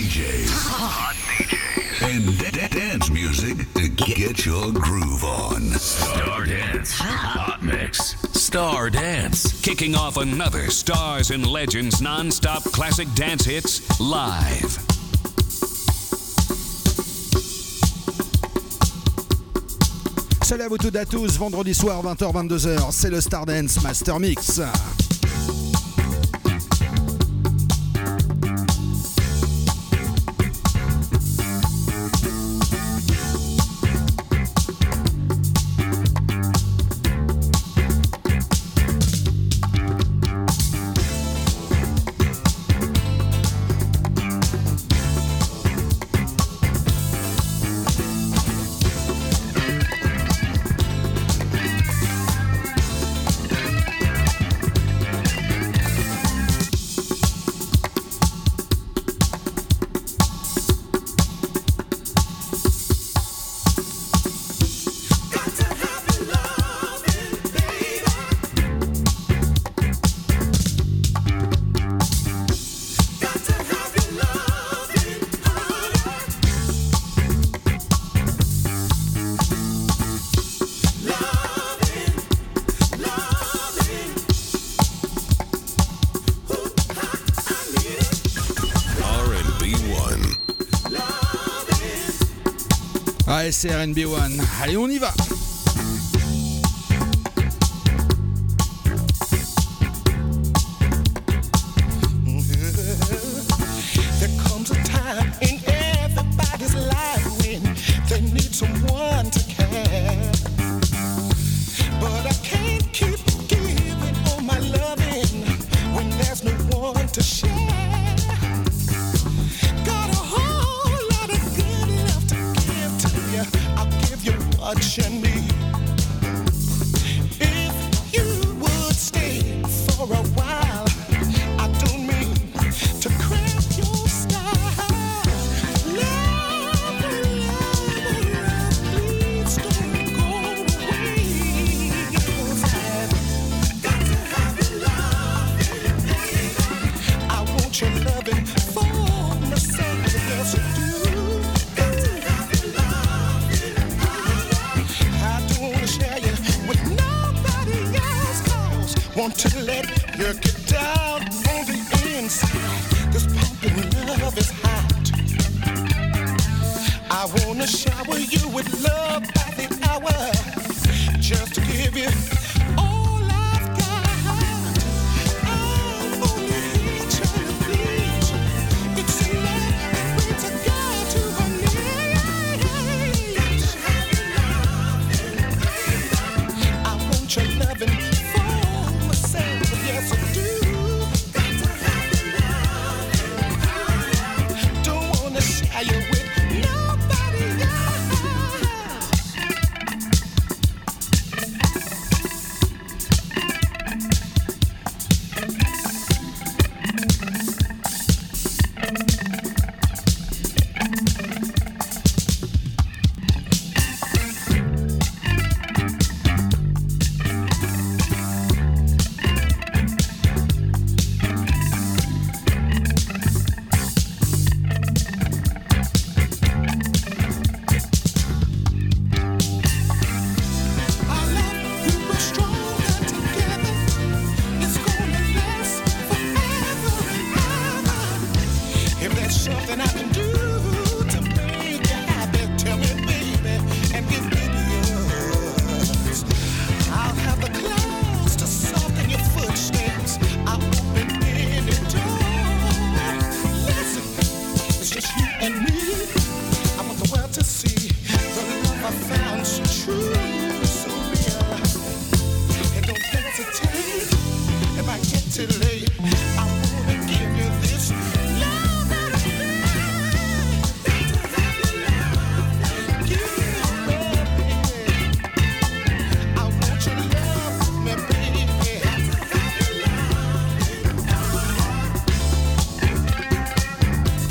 DJs. Hot DJs. And da- dance music to get your groove on. Star Dance. Hot Mix. Star Dance. Kicking off another Stars and Legends non-stop classic dance hits live. Salut à vous toutes à tous, vendredi soir 20h-22h, c'est le Stardance Master Mix. c'est RNB1. Allez, on y va!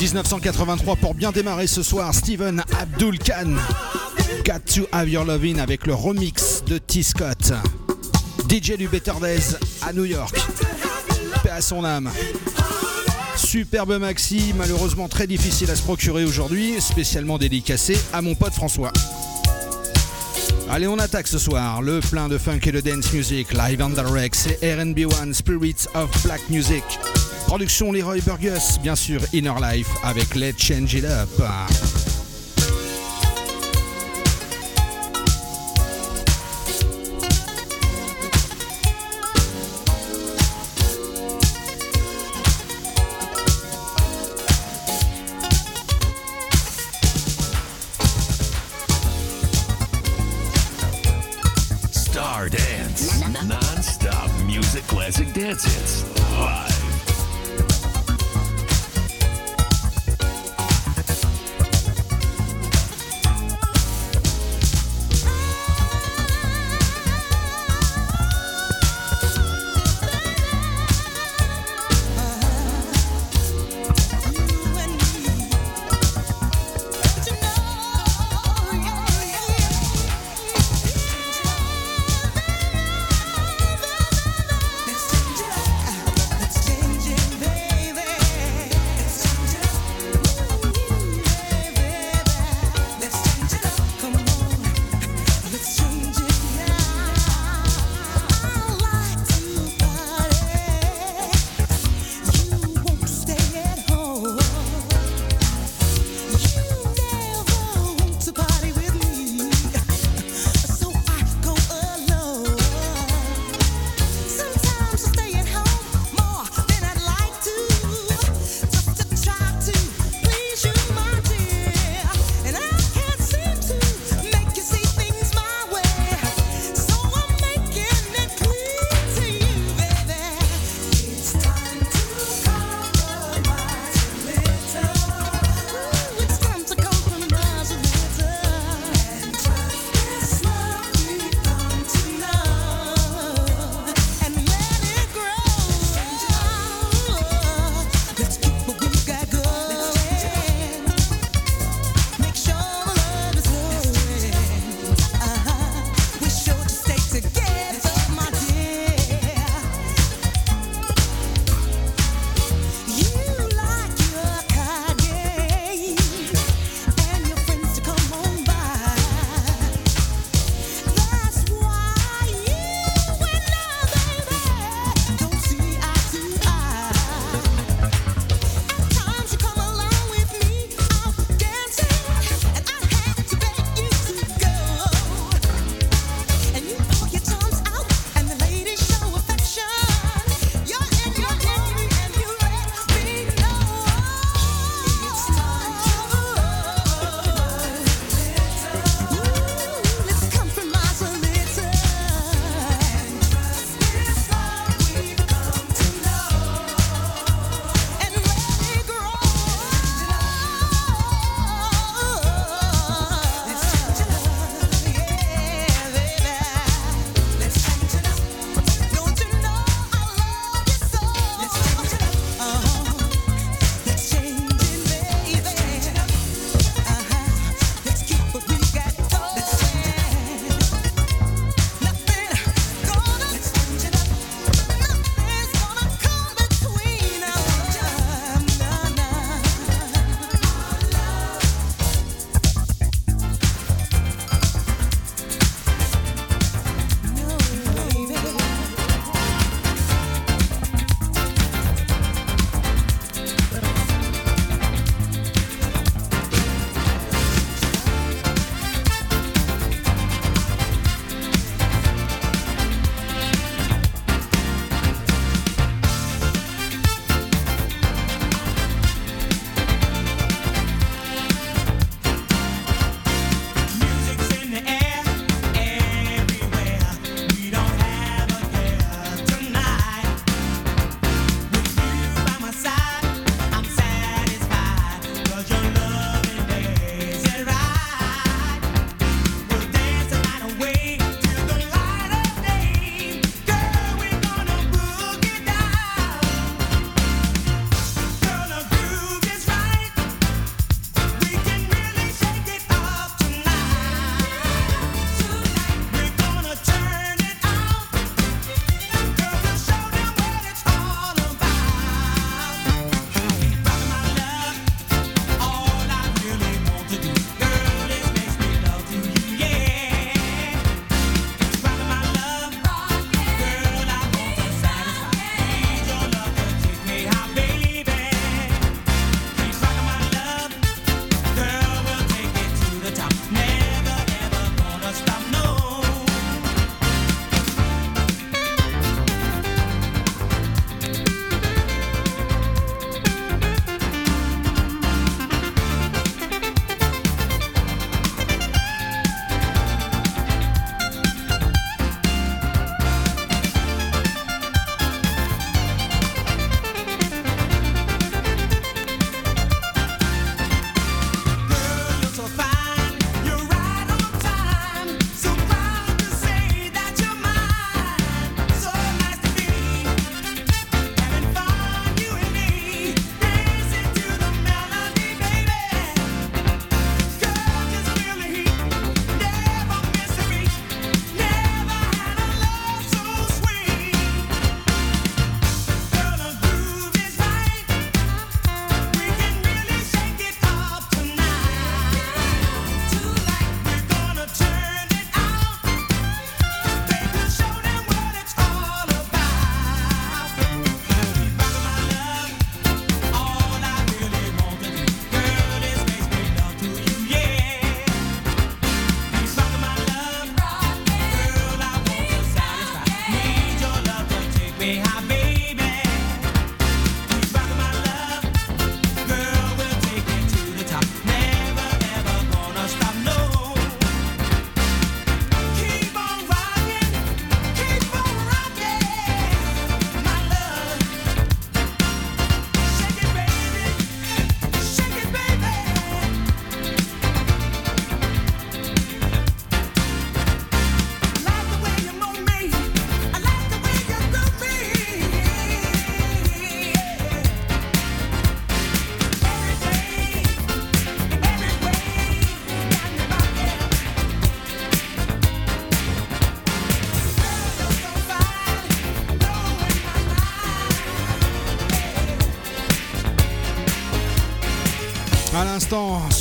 1983 pour bien démarrer ce soir, Steven Abdul Khan. Got to have your lovin' avec le remix de T. Scott. DJ du Better Days à New York. Paix à son âme. Superbe maxi, malheureusement très difficile à se procurer aujourd'hui, spécialement dédicacé à mon pote François. Allez, on attaque ce soir le plein de funk et de dance music, live and direct, c'est RB1 Spirits of Black Music. Production Leroy Burgess, bien sûr Inner Life avec Let's Change It Up.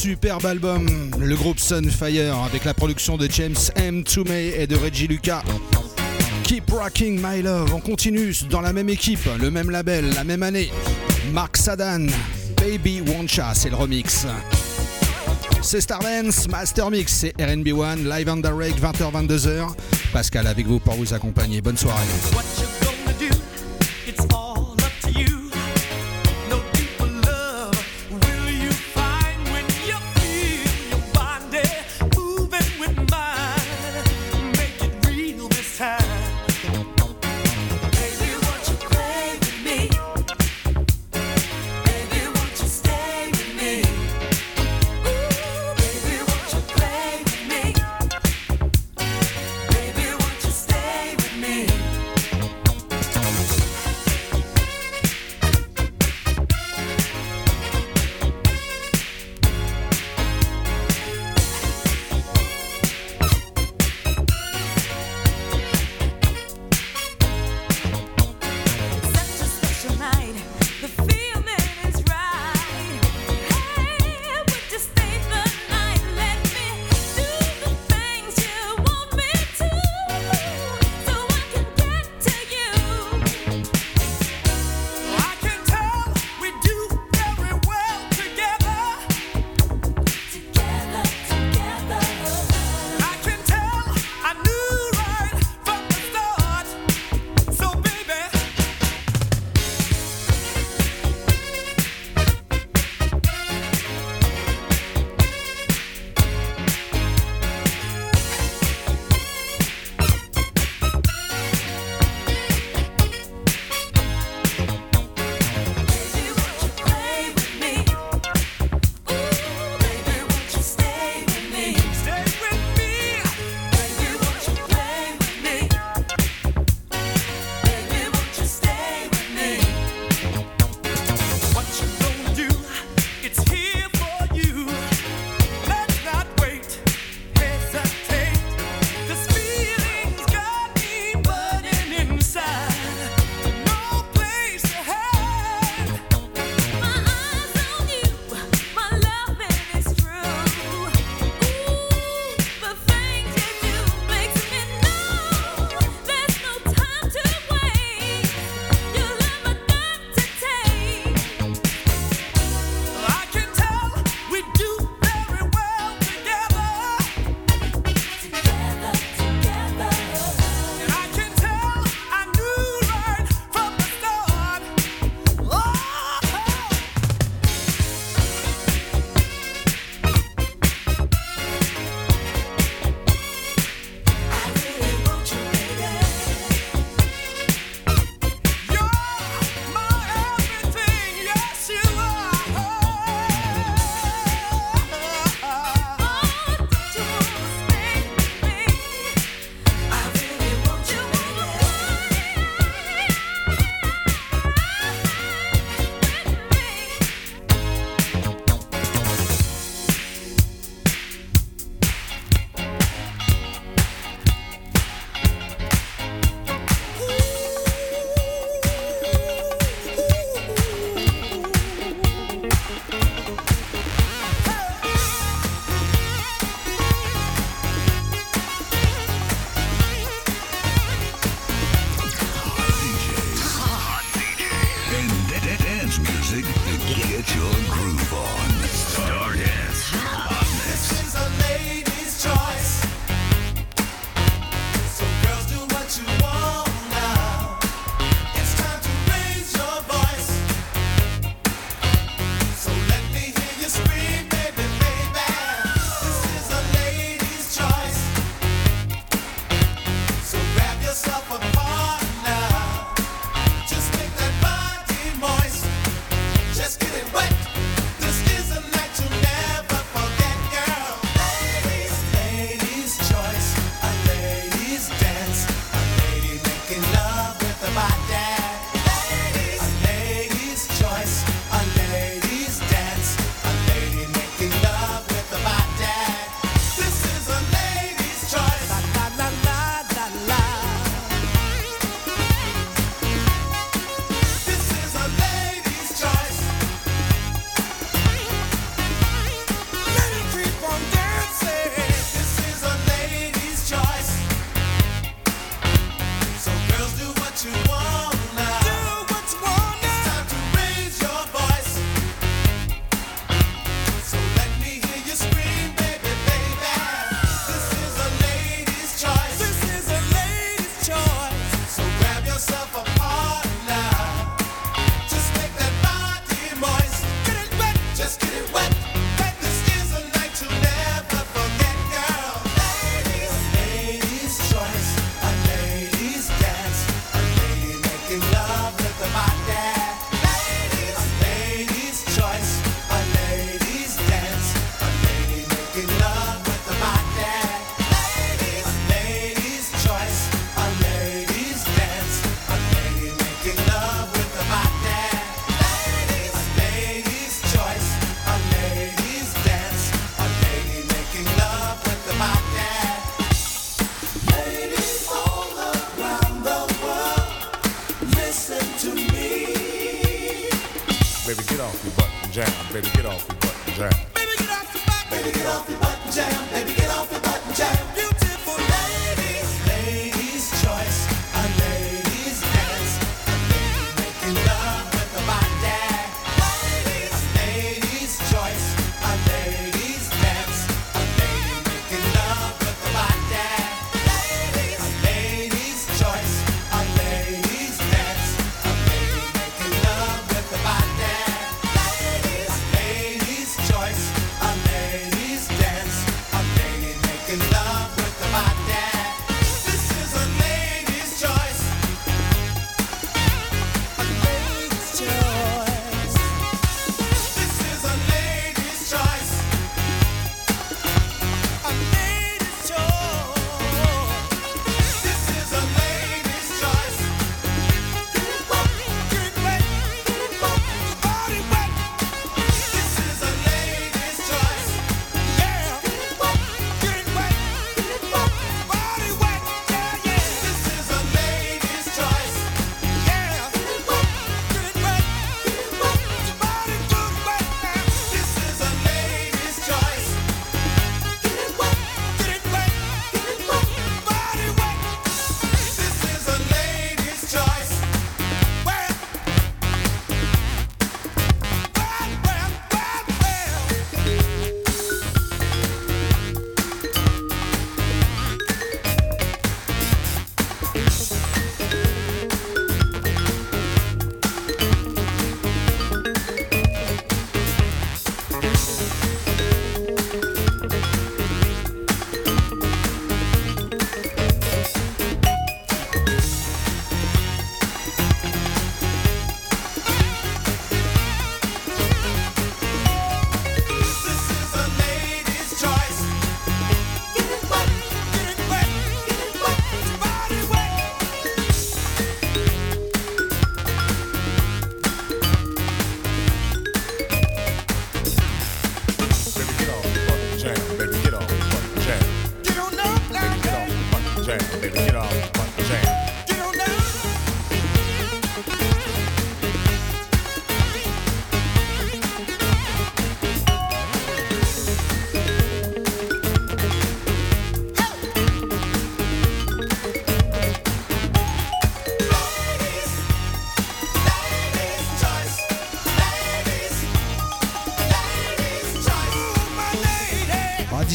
superbe album, le groupe Sunfire, avec la production de James M. Toomey et de Reggie Lucas. Keep Rocking My Love, on continue dans la même équipe, le même label, la même année. Mark Sadan, Baby Wancha, c'est le remix. C'est Stardance, Master Mix, c'est RB1, Live on Direct, 20h-22h. Pascal avec vous pour vous accompagner. Bonne soirée.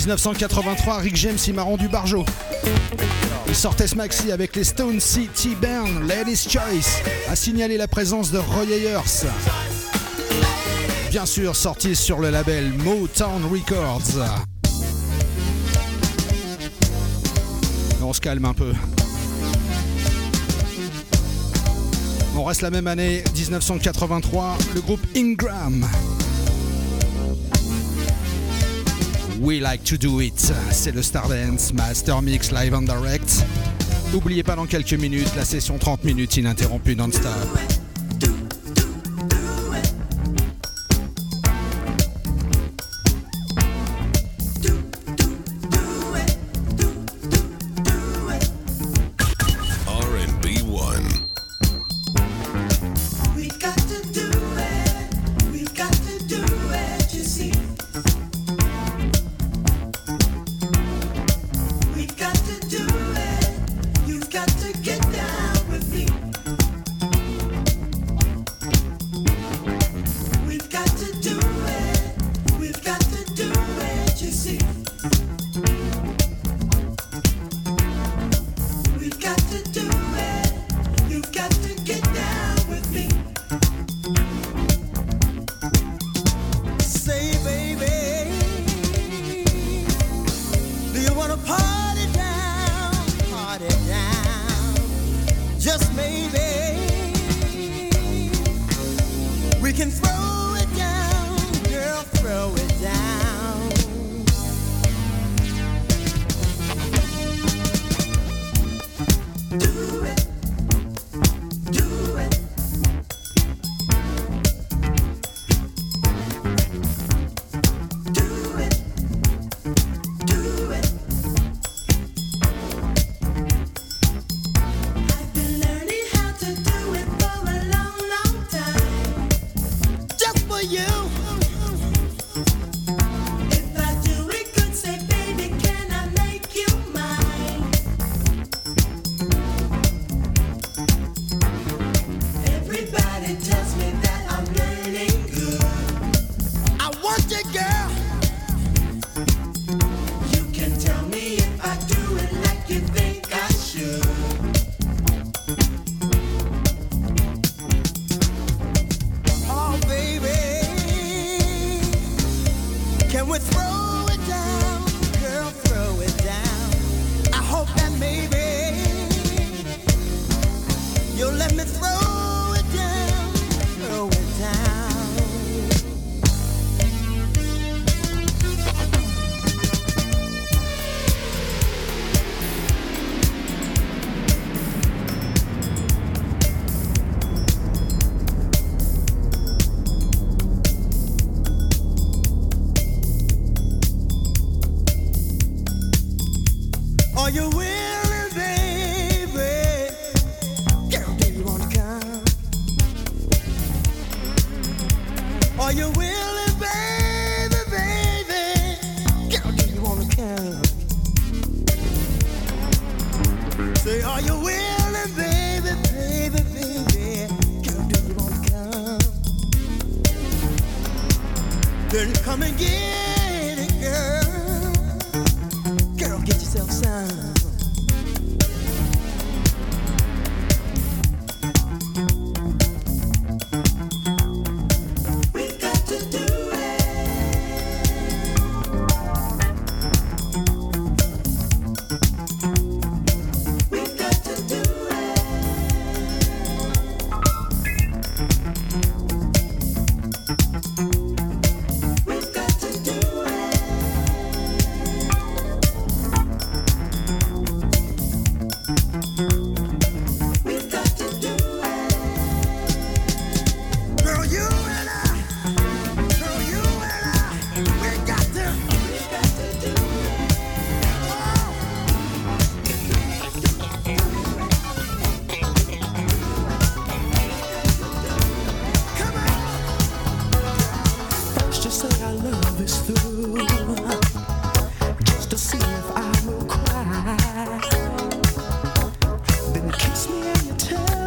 1983, Rick James y m'a rendu barjo. Il sortait ce maxi avec les Stone City Burn, Ladies Choice, a signalé la présence de Roy Ayers. Bien sûr, sorti sur le label Motown Records. On se calme un peu. On reste la même année, 1983, le groupe Ingram. We Like to Do It. C'est le Stardance Master Mix Live and Direct. N'oubliez pas dans quelques minutes la session 30 minutes ininterrompue non-stop. Me and you tell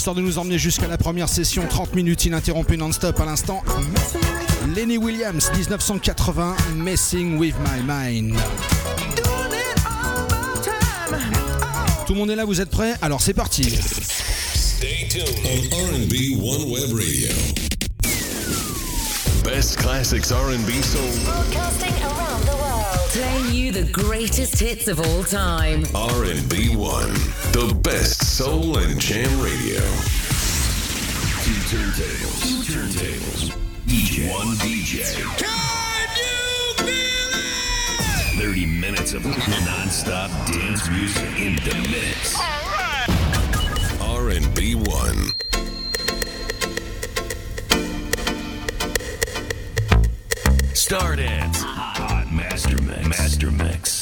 Histoire de nous emmener jusqu'à la première session, 30 minutes ininterrompues non-stop à l'instant. Lenny Williams, 1980, Messing with My Mind. Tout le monde est là, vous êtes prêts? Alors c'est parti. Stay tuned on R&B One Web Radio. Best classics R&B soul. Broadcasting around the world. Playing you the greatest hits of all time. R&B One, the best soul and jam radio. Two turntables. Two turntables. DJ. One DJ. Can you feel it? 30 minutes of non-stop dance music in the mix. All right. R&B One. Stardance. Hot Master Mix. Master Mix.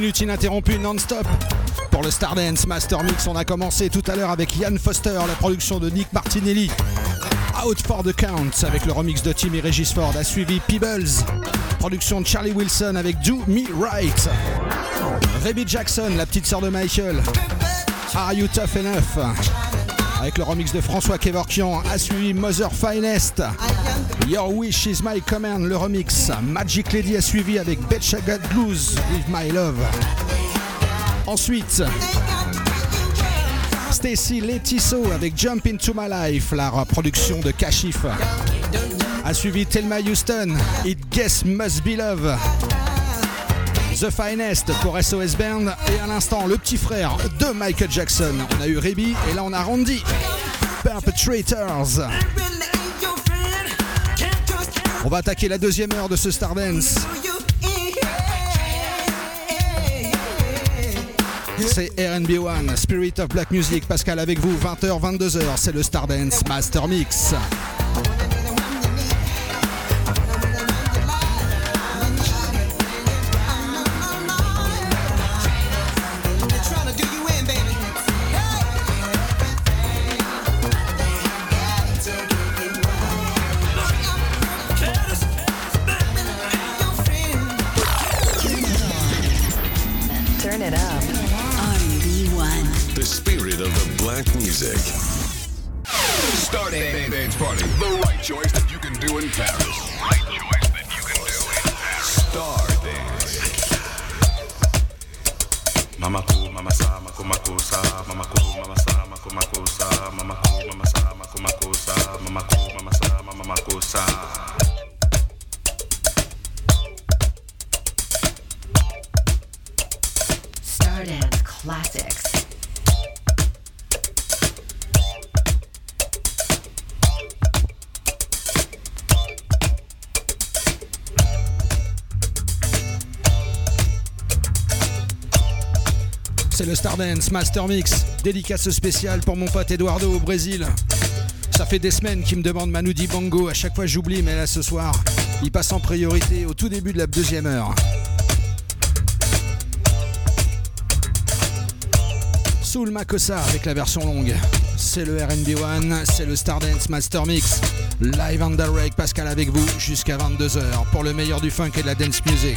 Minutes ininterrompues non-stop. Pour le Stardance Master Mix, on a commencé tout à l'heure avec Ian Foster, la production de Nick Martinelli. Out for the Count avec le remix de Timmy Regis Ford a suivi Peebles, production de Charlie Wilson avec Do Me Right. Rebby Jackson, la petite sœur de Michael. Are You Tough Enough? Avec le remix de François Kevorkian a suivi Mother Finest. Your Wish is My Command, le remix. Magic Lady a suivi avec Betcha Got Blues with My Love. Ensuite, Stacy Letiso avec Jump Into My Life, la production de Kashif. A suivi Thelma Houston, It Guess Must Be Love. The Finest pour SOS Band et à l'instant le petit frère de Michael Jackson. On a eu Reby et là on a Randy. Perpetrators. On va attaquer la deuxième heure de ce Stardance. C'est RB1, Spirit of Black Music. Pascal avec vous, 20h, 22h. C'est le Stardance Master Mix. C'est le Stardance Master Mix, dédicace spéciale pour mon pote Eduardo au Brésil. Ça fait des semaines qu'il me demande Manu Dibango, à chaque fois j'oublie, mais là ce soir, il passe en priorité au tout début de la deuxième heure. Soul Makossa avec la version longue. c'est le RB One, c'est le Stardance Master Mix. Live on direct, Pascal avec vous jusqu'à 22h pour le meilleur du funk et de la dance music.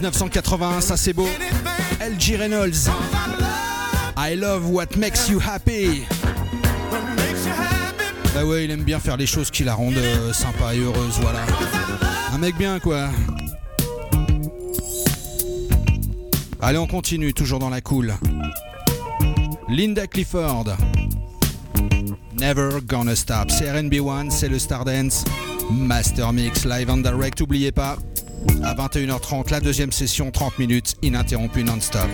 1981, ça c'est beau. LG Reynolds. I love what makes you happy. Bah ouais, il aime bien faire les choses qui la rendent euh, sympa et heureuse, voilà. Un mec bien quoi. Allez, on continue, toujours dans la cool. Linda Clifford. Never Gonna Stop. C'est RB1, c'est le Stardance. Master Mix, live and direct, n'oubliez pas à 21h30, la deuxième session, 30 minutes, ininterrompue non-stop.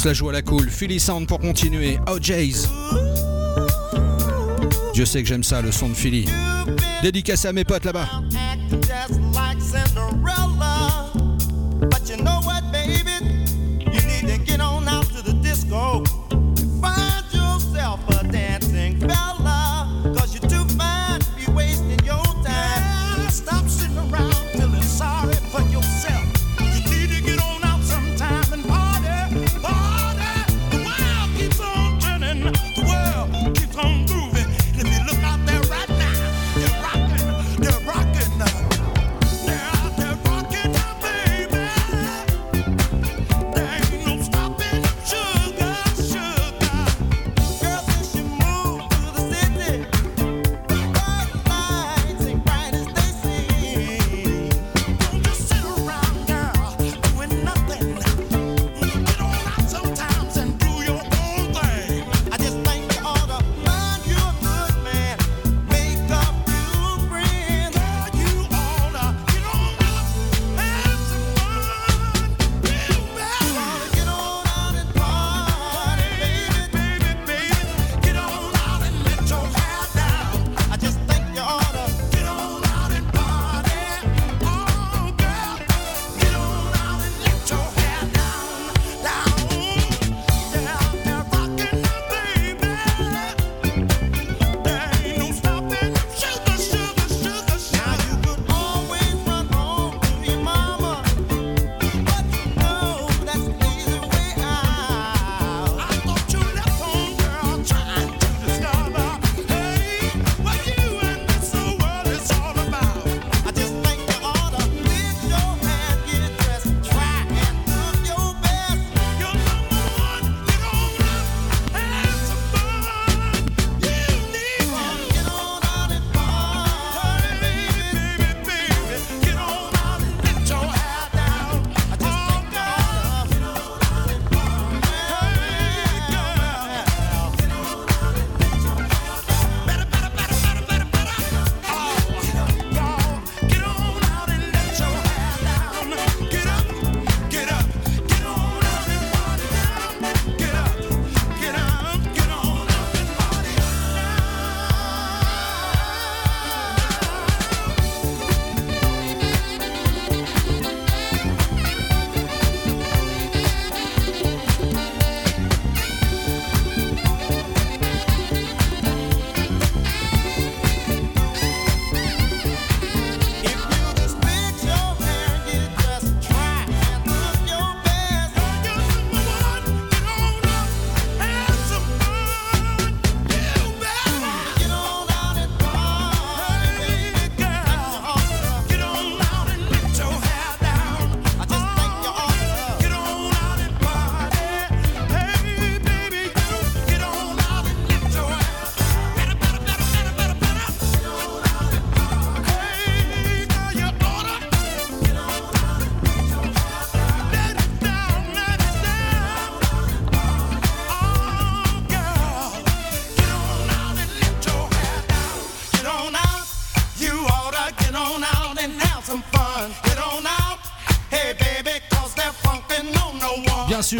se la joue à la cool. Philly Sound pour continuer. Oh, OJ's. Dieu sait que j'aime ça, le son de Philly. Dédicace à mes potes là-bas.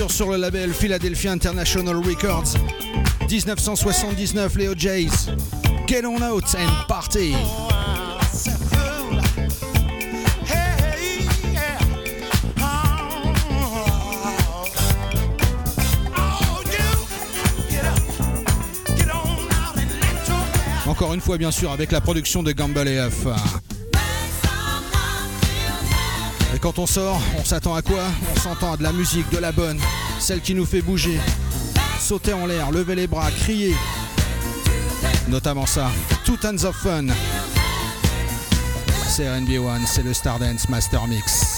sur le label Philadelphia International Records. 1979, Leo Jays. Get on out and party! Encore une fois, bien sûr, avec la production de Gamble et Huff quand on sort, on s'attend à quoi On s'entend à de la musique, de la bonne, celle qui nous fait bouger, sauter en l'air, lever les bras, crier. Notamment ça, Two Tons of Fun. C'est RNB1, c'est le Stardance Master Mix.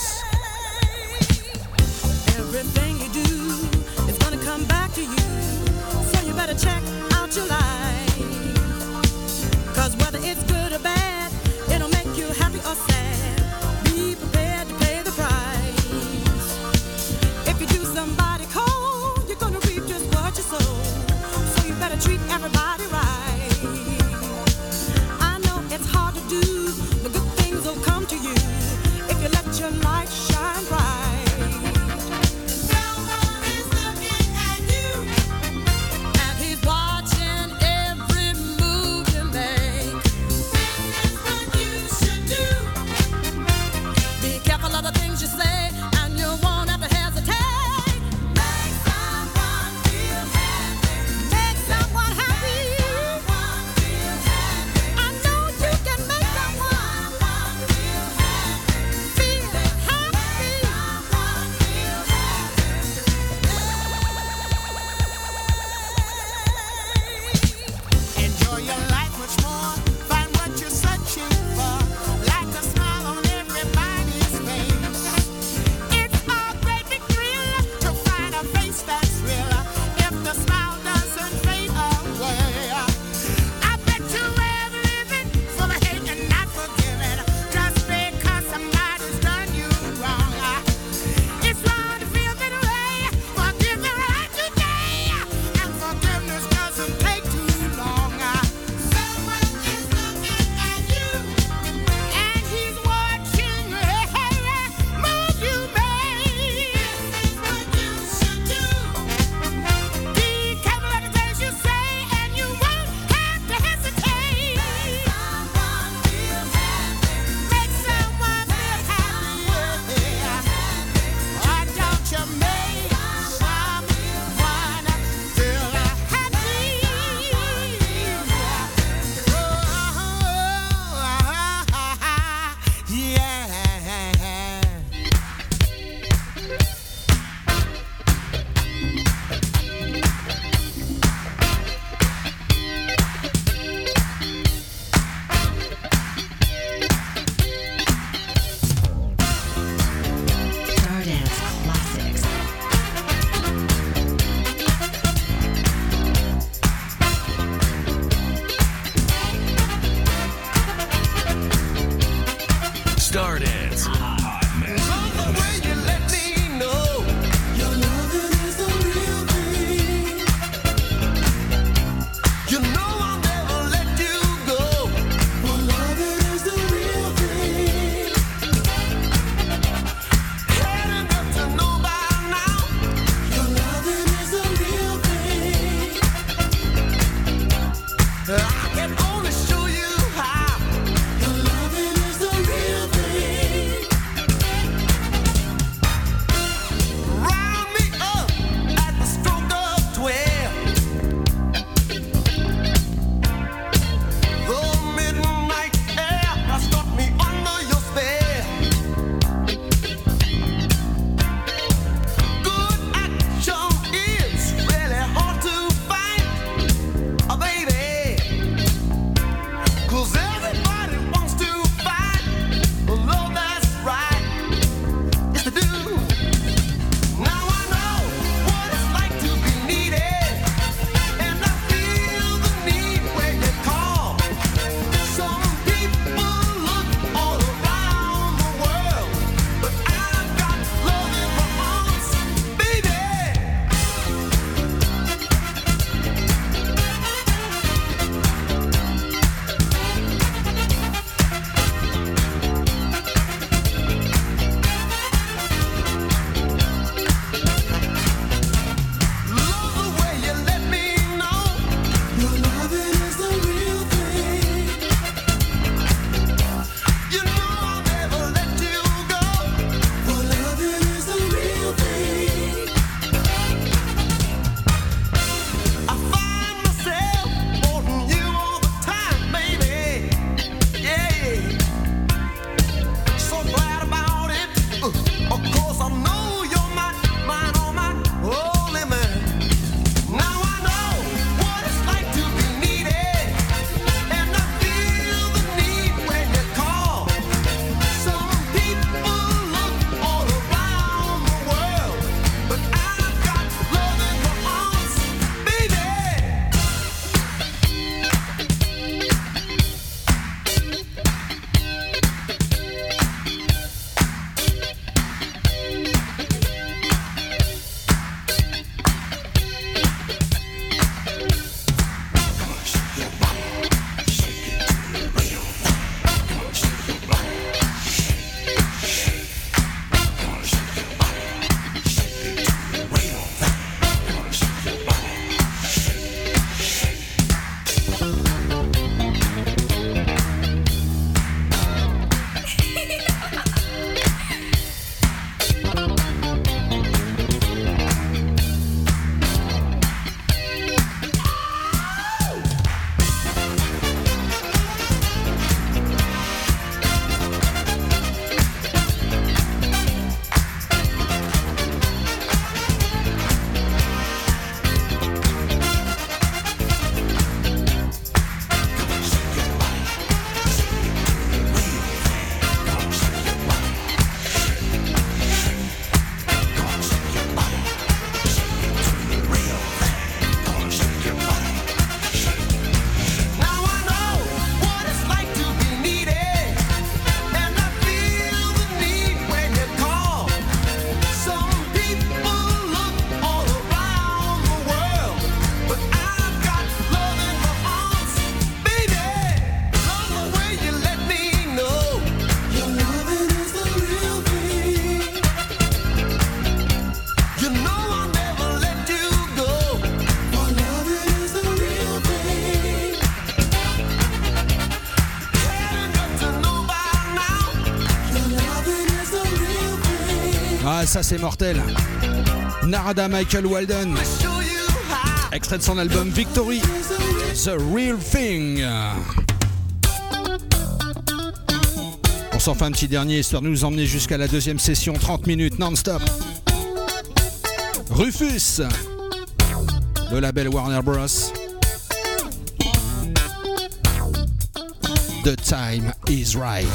ça c'est mortel. Narada Michael Walden. Extrait de son album Victory. The Real Thing. On s'en fait un petit dernier histoire de nous emmener jusqu'à la deuxième session, 30 minutes non-stop. Rufus, le label Warner Bros. The time is right.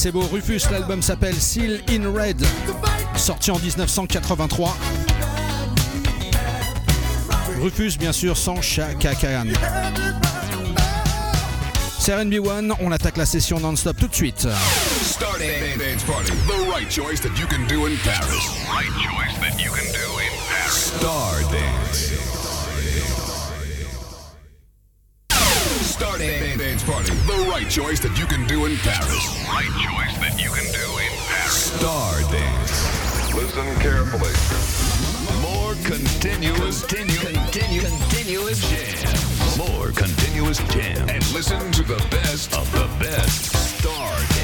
c'est beau. Rufus, l'album s'appelle Seal in Red, sorti en 1983. Rufus, bien sûr, sans Chaka Khan. C'est RB1, on attaque la session non-stop tout de suite. Dance. Party. The right choice that you can do in Paris. Listen carefully. More continuous, continuous, continue, continuous jam. More continuous jam. And listen to the best of the best. Star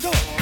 go.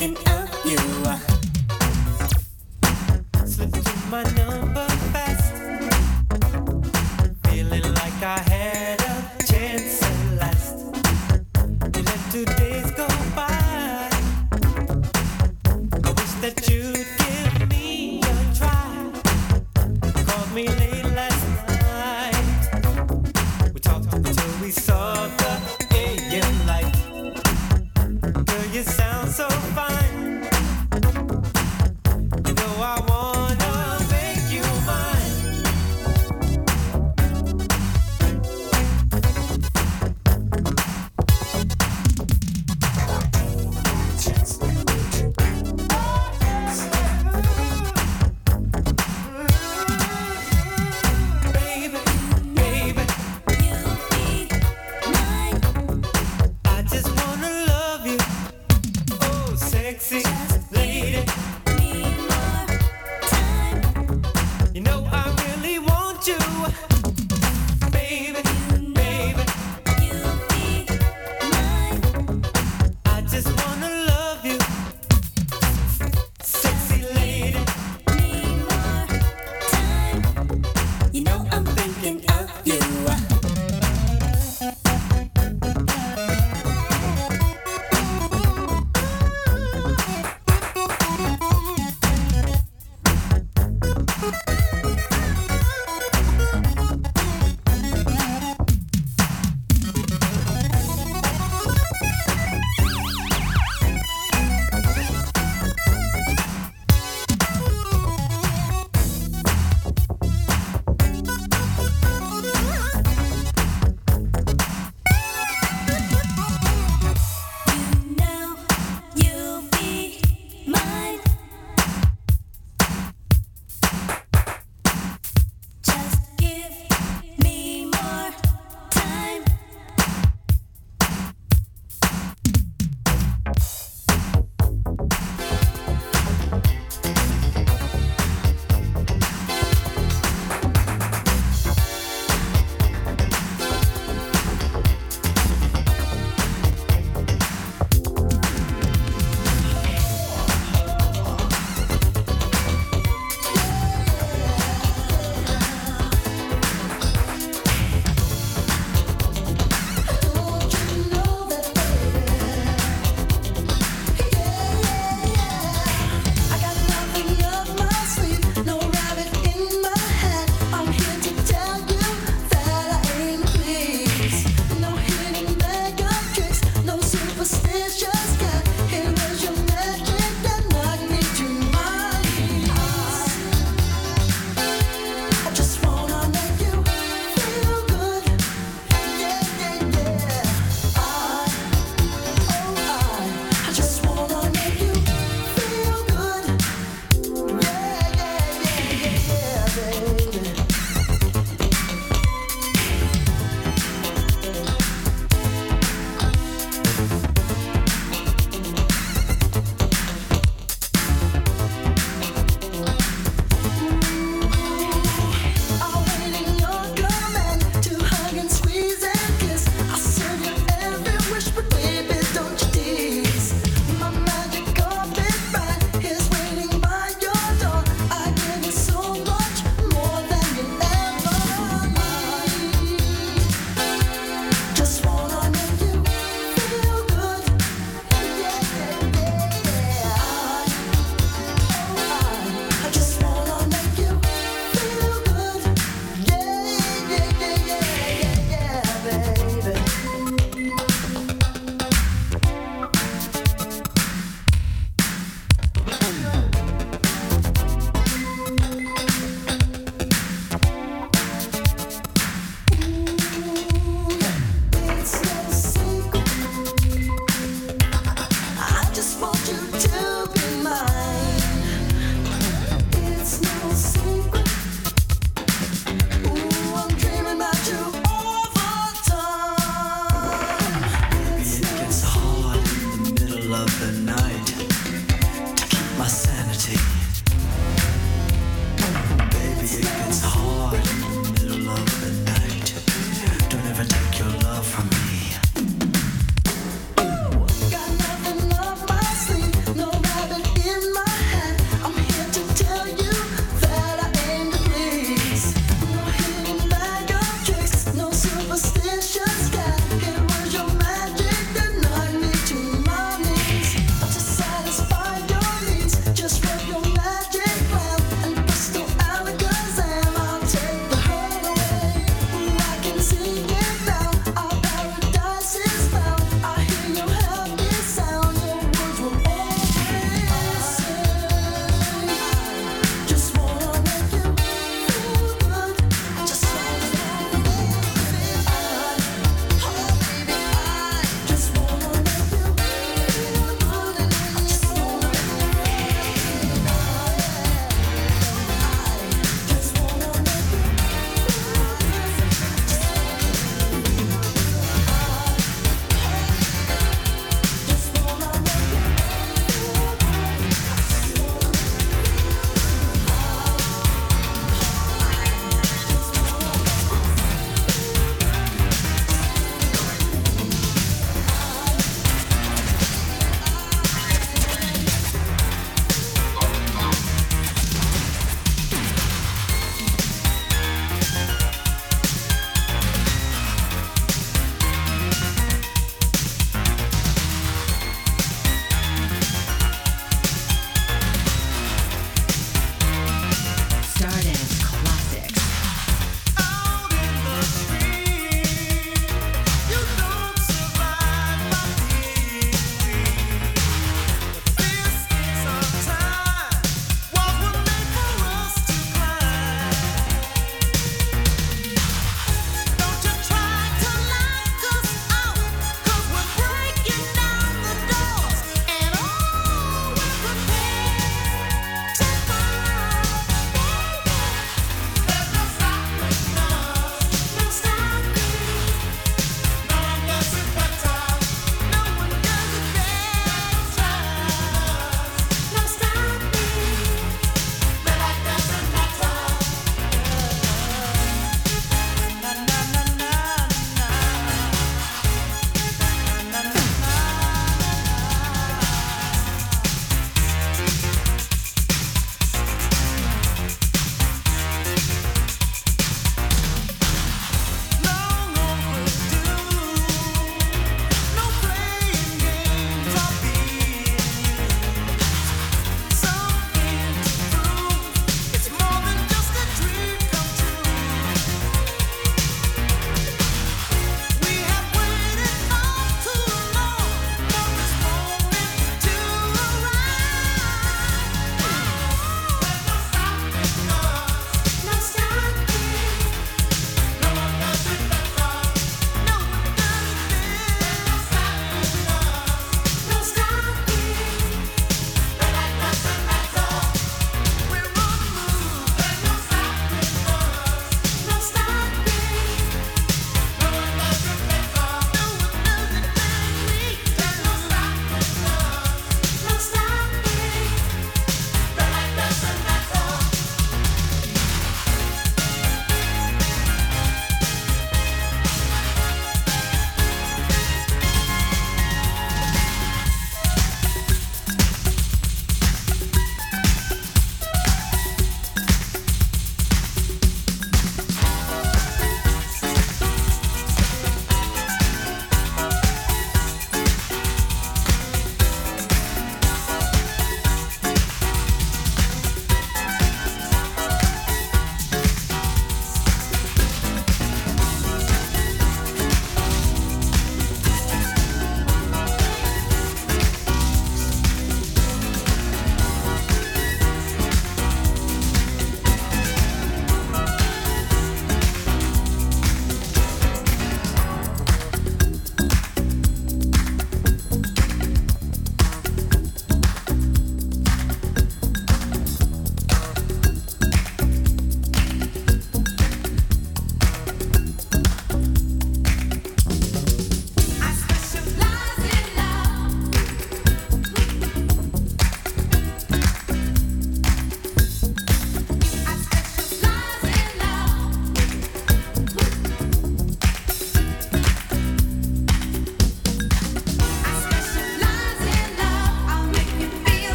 thinking of you. Slip to my number fast, feeling like I had.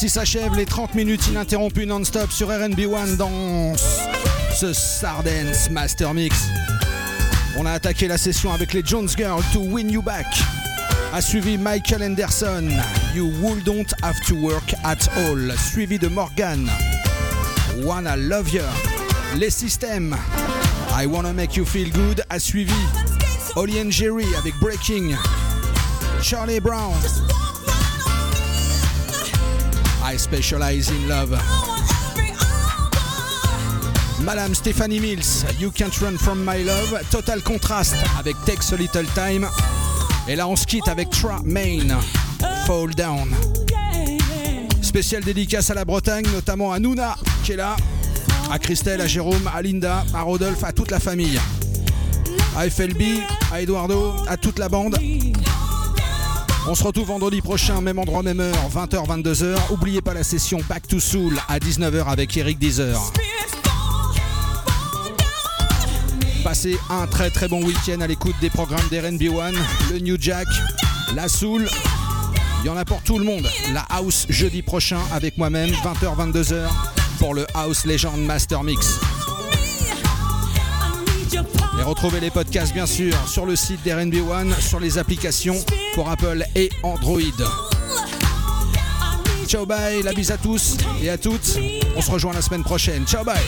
Ainsi s'achèvent les 30 minutes ininterrompues non-stop sur RB One dans ce Sardens Master Mix. On a attaqué la session avec les Jones Girls to Win You Back. A suivi Michael Anderson, You Wouldn't Have to Work at All. Suivi de Morgan, Wanna Love You. Les systèmes, I Wanna Make You Feel Good. A suivi Ollie and Jerry avec Breaking. Charlie Brown, I Specialize in Love. Madame Stephanie Mills, You Can't Run From My Love. Total contraste avec Takes a Little Time. Et là, on se quitte avec Tra Main, Fall Down. Spécial dédicace à la Bretagne, notamment à Nouna qui est là, à Christelle, à Jérôme, à Linda, à Rodolphe, à toute la famille. À FLB, à Eduardo, à toute la bande. On se retrouve vendredi prochain, même endroit, même heure, 20h, 22h. Oubliez pas la session Back to Soul à 19h avec Eric Deezer. Passez un très très bon week-end à l'écoute des programmes d'RNB One, le New Jack, la Soul. Il y en a pour tout le monde. La House jeudi prochain avec moi-même, 20h, 22h pour le House Legend Master Mix. Et retrouvez les podcasts bien sûr sur le site d'RNB One, sur les applications pour Apple et Android. Ciao bye, la bise à tous et à toutes. On se rejoint la semaine prochaine. Ciao bye.